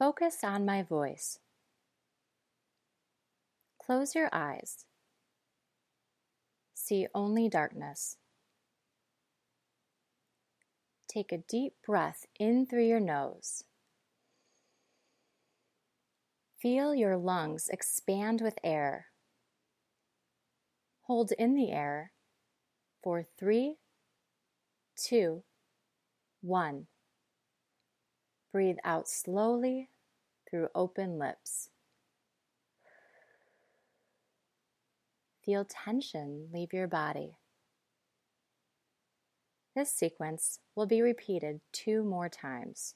Focus on my voice. Close your eyes. See only darkness. Take a deep breath in through your nose. Feel your lungs expand with air. Hold in the air for three, two, one. Breathe out slowly through open lips. Feel tension leave your body. This sequence will be repeated two more times.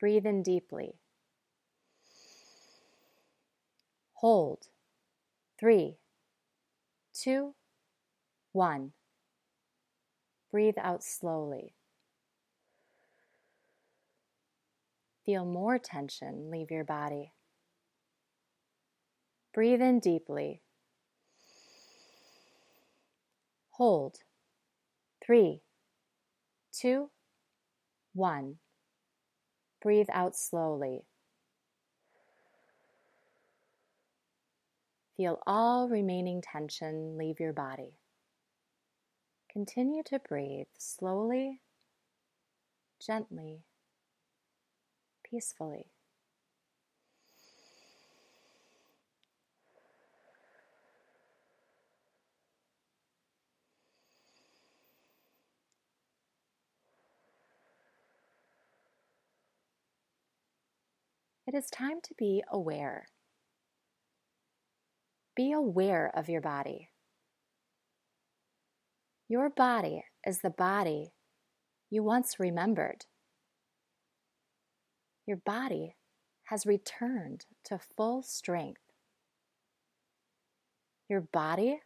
Breathe in deeply. Hold. Three, two, one. Breathe out slowly. Feel more tension leave your body. Breathe in deeply. Hold. Three, two, one. Breathe out slowly. Feel all remaining tension leave your body. Continue to breathe slowly, gently, peacefully. It is time to be aware. Be aware of your body. Your body is the body you once remembered. Your body has returned to full strength. Your body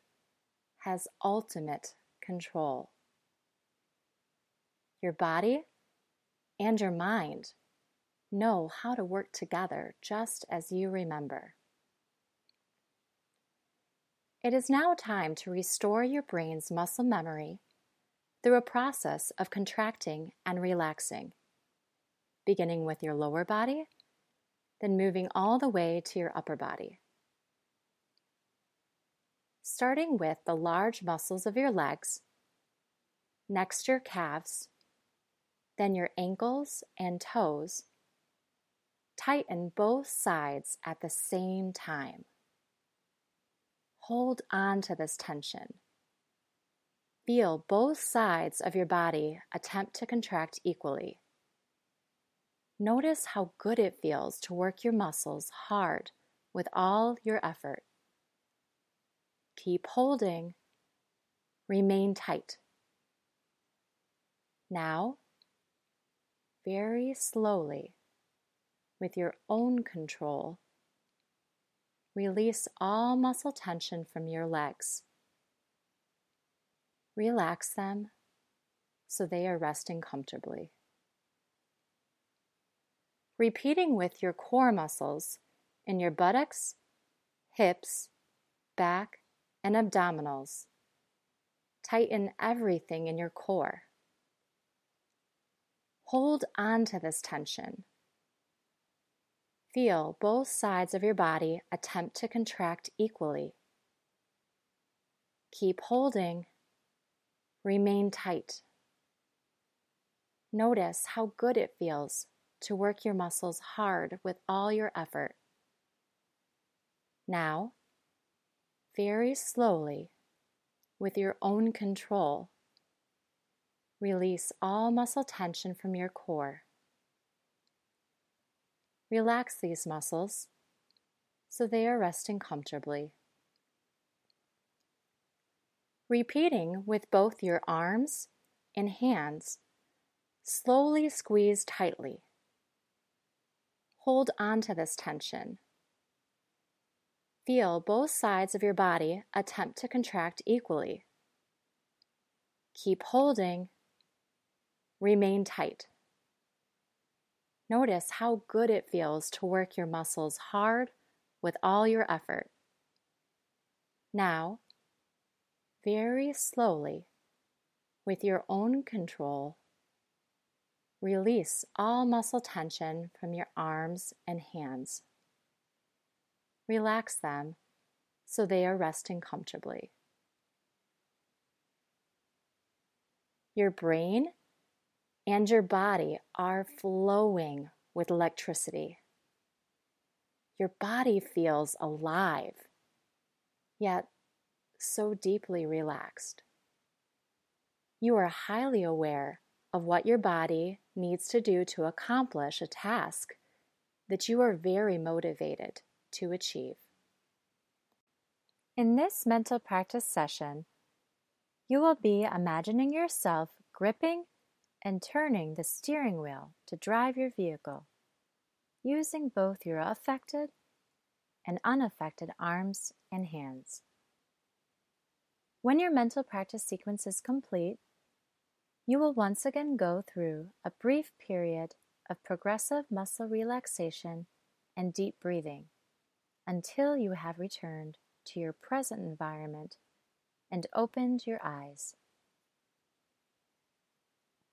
has ultimate control. Your body and your mind know how to work together just as you remember. It is now time to restore your brain's muscle memory through a process of contracting and relaxing, beginning with your lower body, then moving all the way to your upper body. Starting with the large muscles of your legs, next your calves, then your ankles and toes, tighten both sides at the same time. Hold on to this tension. Feel both sides of your body attempt to contract equally. Notice how good it feels to work your muscles hard with all your effort. Keep holding. Remain tight. Now, very slowly, with your own control, Release all muscle tension from your legs. Relax them so they are resting comfortably. Repeating with your core muscles in your buttocks, hips, back, and abdominals. Tighten everything in your core. Hold on to this tension Feel both sides of your body attempt to contract equally. Keep holding. Remain tight. Notice how good it feels to work your muscles hard with all your effort. Now, very slowly, with your own control, release all muscle tension from your core. Relax these muscles so they are resting comfortably. Repeating with both your arms and hands, slowly squeeze tightly. Hold on to this tension. Feel both sides of your body attempt to contract equally. Keep holding. Remain tight. Notice how good it feels to work your muscles hard with all your effort. Now, very slowly, with your own control, Release all muscle tension from your arms and hands. Relax them so they are resting comfortably. Your brain and your body are flowing with electricity. Your body feels alive, yet so deeply relaxed. You are highly aware of what your body needs to do to accomplish a task that you are very motivated to achieve. In this mental practice session, you will be imagining yourself gripping and turning the steering wheel to drive your vehicle, using both your affected and unaffected arms and hands. When your mental practice sequence is complete, you will once again go through a brief period of progressive muscle relaxation and deep breathing until you have returned to your present environment and opened your eyes.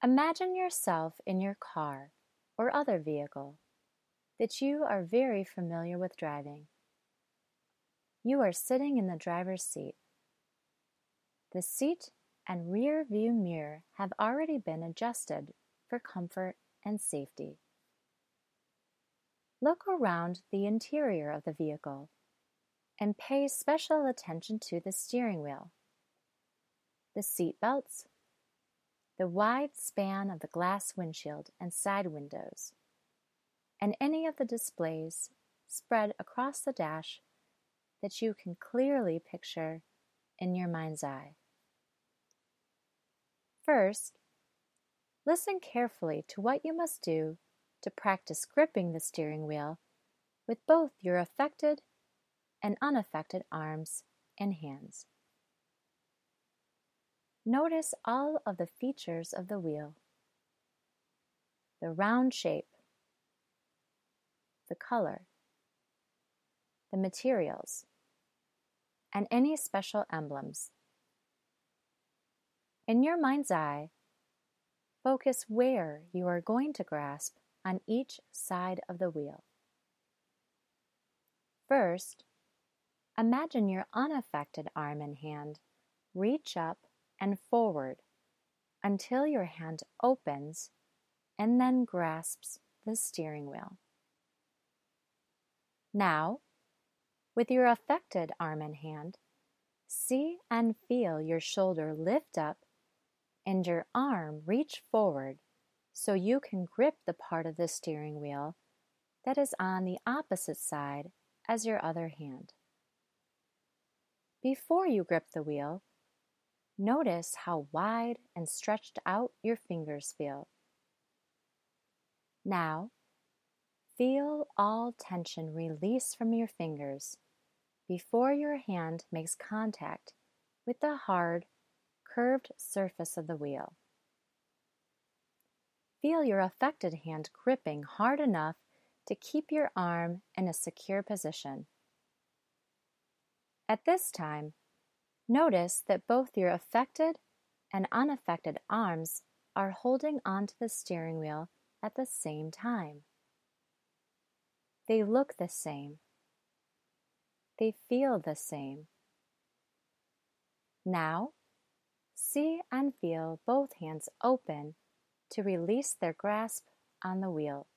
Imagine yourself in your car or other vehicle that you are very familiar with driving. You are sitting in the driver's seat. The seat and rear view mirror have already been adjusted for comfort and safety. Look around the interior of the vehicle and pay special attention to the steering wheel, the seat belts, the wide span of the glass windshield and side windows, and any of the displays spread across the dash that you can clearly picture in your mind's eye. First, listen carefully to what you must do to practice gripping the steering wheel with both your affected and unaffected arms and hands. Notice all of the features of the wheel the round shape, the color, the materials, and any special emblems in your mind's eye, focus where you are going to grasp on each side of the wheel. First, imagine your unaffected arm and hand reach up and forward until your hand opens and then grasps the steering wheel. Now, with your affected arm and hand, see and feel your shoulder lift up and your arm reach forward so you can grip the part of the steering wheel that is on the opposite side as your other hand. Before you grip the wheel, notice how wide and stretched out your fingers feel. Now, feel all tension release from your fingers before your hand makes contact with the hard, curved surface of the wheel. Feel your affected hand gripping hard enough to keep your arm in a secure position. At this time, notice that both your affected and unaffected arms are holding onto the steering wheel at the same time. They look the same. They feel the same. Now, See and feel both hands open to release their grasp on the wheel.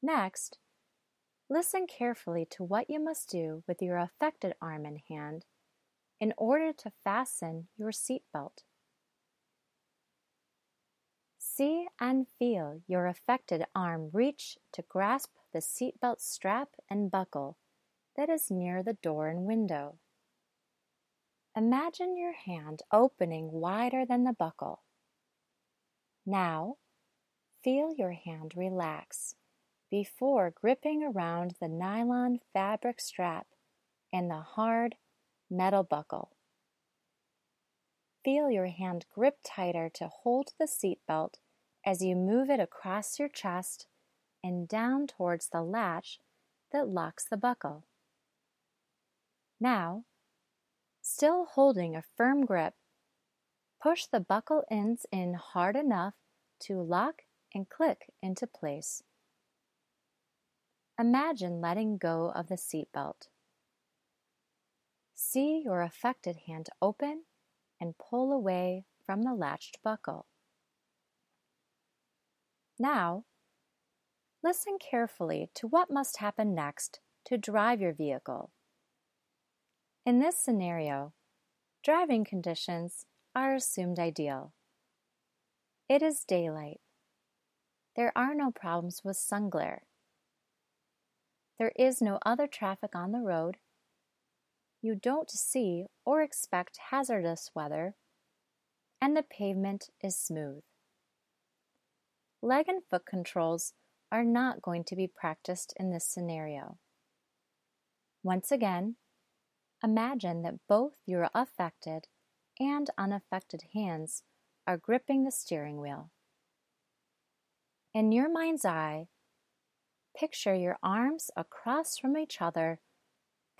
Next, listen carefully to what you must do with your affected arm and hand in order to fasten your seatbelt. See and feel your affected arm reach to grasp the seatbelt strap and buckle that is near the door and window. Imagine your hand opening wider than the buckle. Now, feel your hand relax before gripping around the nylon fabric strap and the hard metal buckle. Feel your hand grip tighter to hold the seat belt as you move it across your chest and down towards the latch that locks the buckle. Now, Still holding a firm grip, Push the buckle ends in hard enough to lock and click into place. Imagine letting go of the seatbelt. See your affected hand open and pull away from the latched buckle. Now, listen carefully to what must happen next to drive your vehicle. In this scenario, driving conditions are assumed ideal. It is daylight. There are no problems with sun glare. There is no other traffic on the road. You don't see or expect hazardous weather, and the pavement is smooth. Leg and foot controls are not going to be practiced in this scenario. Once again, imagine that both your affected and unaffected hands are gripping the steering wheel. In your mind's eye, picture your arms across from each other,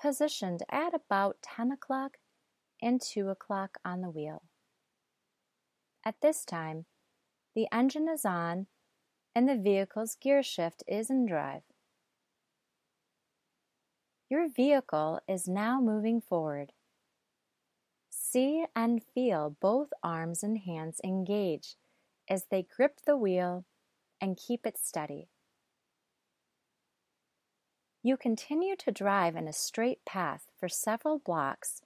positioned at about 10 o'clock and 2 o'clock on the wheel. At this time, the engine is on and the vehicle's gear shift is in drive. Your vehicle is now moving forward. See and feel both arms and hands engage as they grip the wheel and keep it steady. You continue to drive in a straight path for several blocks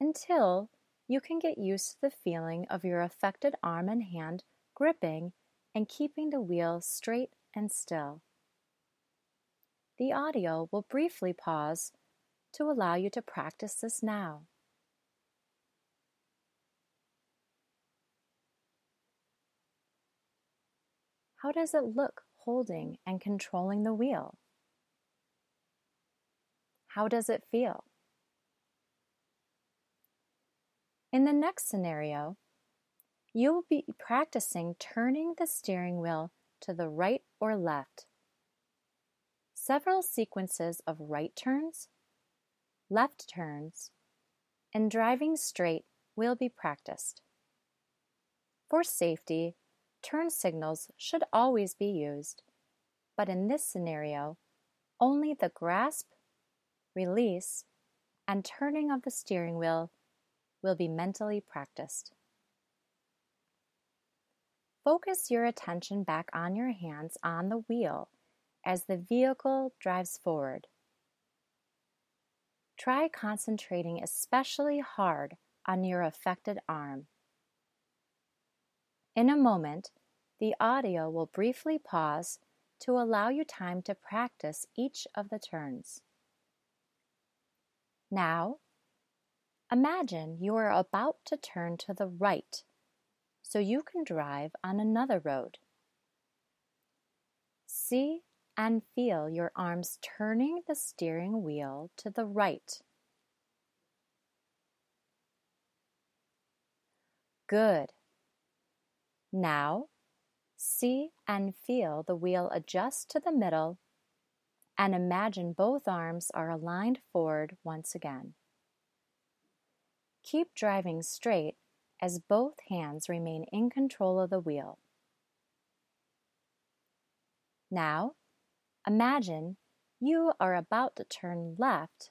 until you can get used to the feeling of your affected arm and hand gripping and keeping the wheel straight and still. The audio will briefly pause to allow you to practice this now. How does it look holding and controlling the wheel? How does it feel? In the next scenario, you will be practicing turning the steering wheel to the right or left. Several sequences of right turns, left turns, and driving straight will be practiced. For safety, turn signals should always be used, but in this scenario, only the grasp, release, and turning of the steering wheel will be mentally practiced. Focus your attention back on your hands on the wheel as the vehicle drives forward. Try concentrating especially hard on your affected arm. In a moment, the audio will briefly pause to allow you time to practice each of the turns. Now, imagine you are about to turn to the right so you can drive on another road. See and feel your arms turning the steering wheel to the right. Good. Now, see and feel the wheel adjust to the middle and imagine both arms are aligned forward once again. Keep driving straight as both hands remain in control of the wheel. Now, imagine you are about to turn left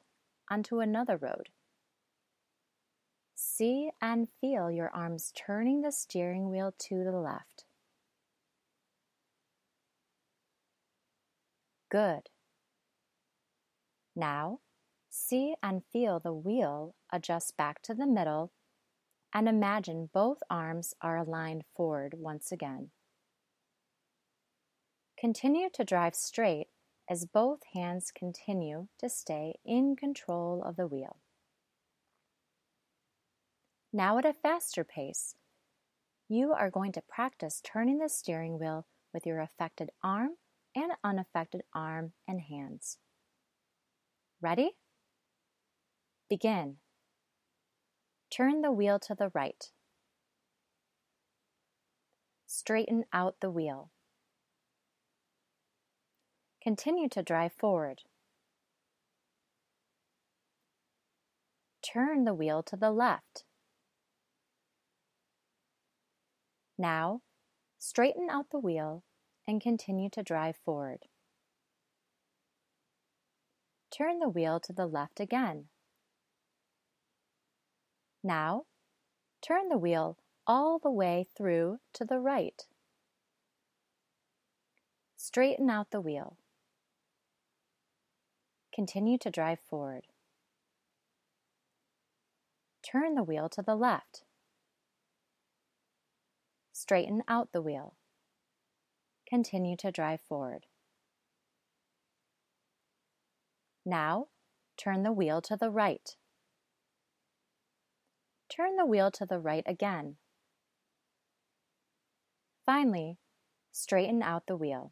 onto another road. See and feel your arms turning the steering wheel to the left. Good. Now, see and feel the wheel adjust back to the middle and imagine both arms are aligned forward once again. Continue to drive straight as both hands continue to stay in control of the wheel. Now, at a faster pace, you are going to practice turning the steering wheel with your affected arm and unaffected arm and hands. Ready? Begin. Turn the wheel to the right. Straighten out the wheel. Continue to drive forward. Turn the wheel to the left. Now, straighten out the wheel and continue to drive forward. Turn the wheel to the left again. Now, turn the wheel all the way through to the right. Straighten out the wheel. Continue to drive forward. Turn the wheel to the left. Straighten out the wheel. Continue to drive forward. Now, turn the wheel to the right. Turn the wheel to the right again. Finally, straighten out the wheel.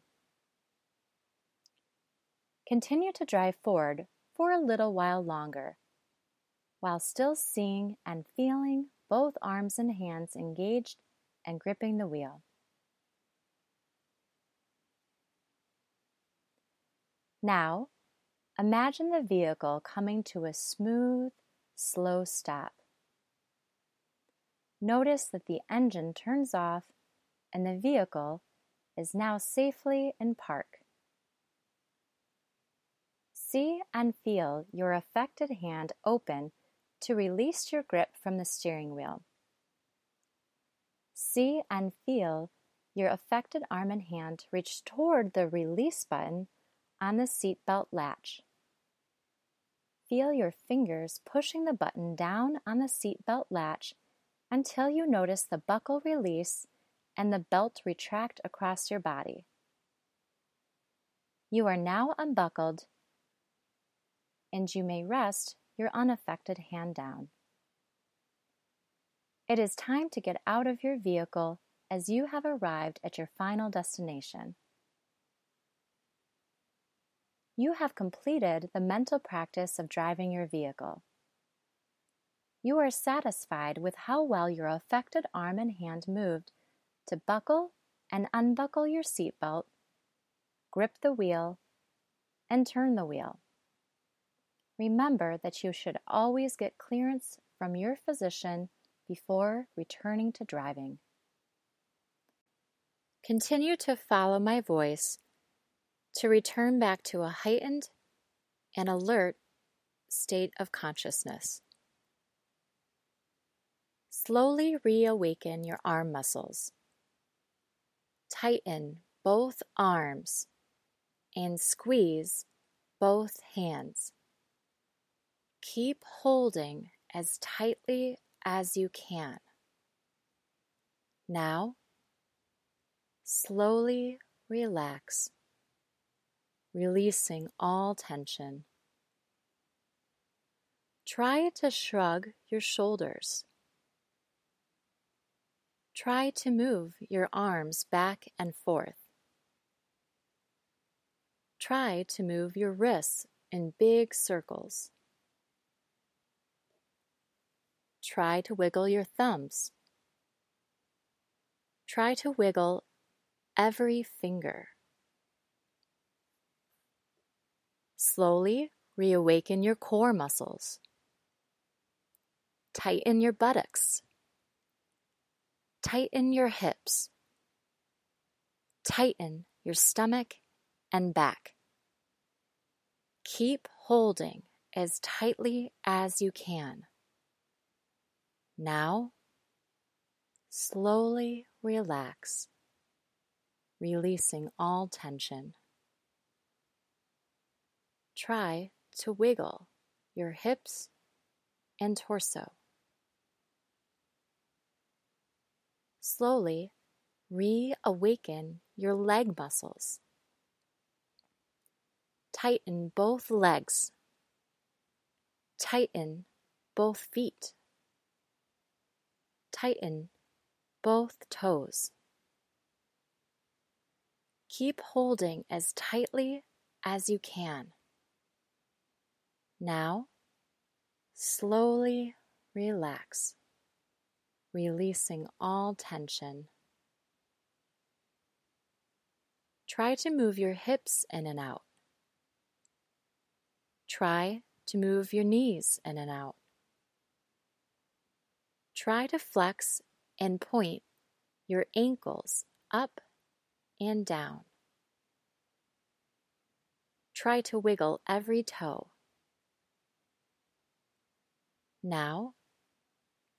Continue to drive forward for a little while longer, while still seeing and feeling both arms and hands engaged and gripping the wheel. Now, imagine the vehicle coming to a smooth, slow stop. Notice that the engine turns off and the vehicle is now safely in park. See and feel your affected hand open to release your grip from the steering wheel. See and feel your affected arm and hand reach toward the release button on the seatbelt latch. Feel your fingers pushing the button down on the seatbelt latch until you notice the buckle release and the belt retract across your body. You are now unbuckled and you may rest your unaffected hand down. It is time to get out of your vehicle as you have arrived at your final destination. You have completed the mental practice of driving your vehicle. You are satisfied with how well your affected arm and hand moved to buckle and unbuckle your seatbelt, grip the wheel, and turn the wheel. Remember that you should always get clearance from your physician before returning to driving. Continue to follow my voice to return back to a heightened and alert state of consciousness. Slowly reawaken your arm muscles. Tighten both arms and squeeze both hands. Keep holding as tightly as you can. Now, slowly relax, releasing all tension. Try to shrug your shoulders. Try to move your arms back and forth. Try to move your wrists in big circles. Try to wiggle your thumbs. Try to wiggle every finger. Slowly reawaken your core muscles. Tighten your buttocks. Tighten your hips. Tighten your stomach and back. Keep holding as tightly as you can. Now, slowly relax, releasing all tension. Try to wiggle your hips and torso. Slowly reawaken your leg muscles. Tighten both legs. Tighten both feet tighten both toes. Keep holding as tightly as you can. Now, slowly relax, releasing all tension. Try to move your hips in and out. Try to move your knees in and out. Try to flex and point your ankles up and down. Try to wiggle every toe. Now,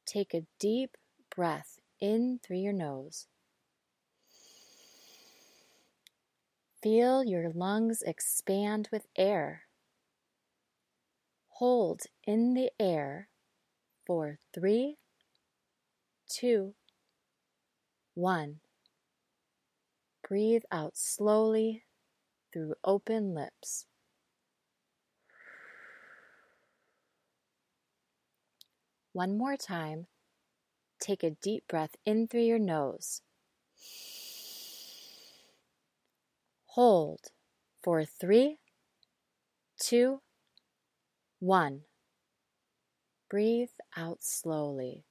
take a deep breath in through your nose. Feel your lungs expand with air. Hold in the air for three, two, one. Breathe out slowly through open lips. One more time. Take a deep breath in through your nose. Hold for three, two, one. Breathe out slowly.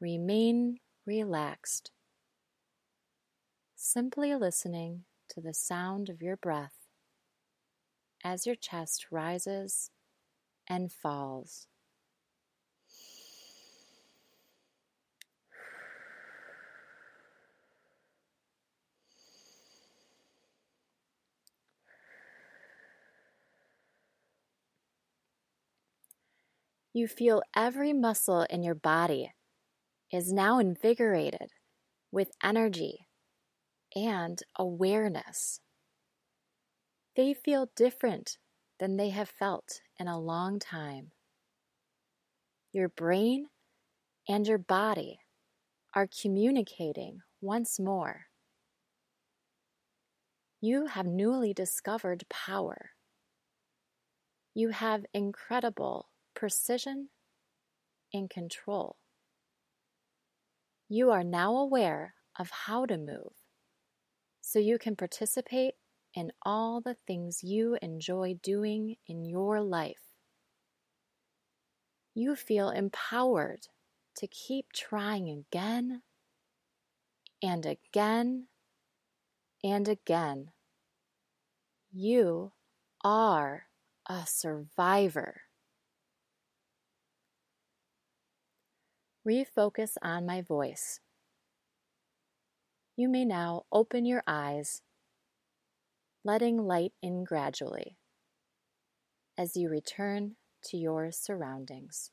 Remain relaxed, simply listening to the sound of your breath as your chest rises and falls. You feel every muscle in your body is now invigorated with energy and awareness. They feel different than they have felt in a long time. Your brain and your body are communicating once more. You have newly discovered power. You have incredible precision and control. You are now aware of how to move so you can participate in all the things you enjoy doing in your life. You feel empowered to keep trying again and again and again. You are a survivor. Refocus on my voice. You may now open your eyes, letting light in gradually as you return to your surroundings.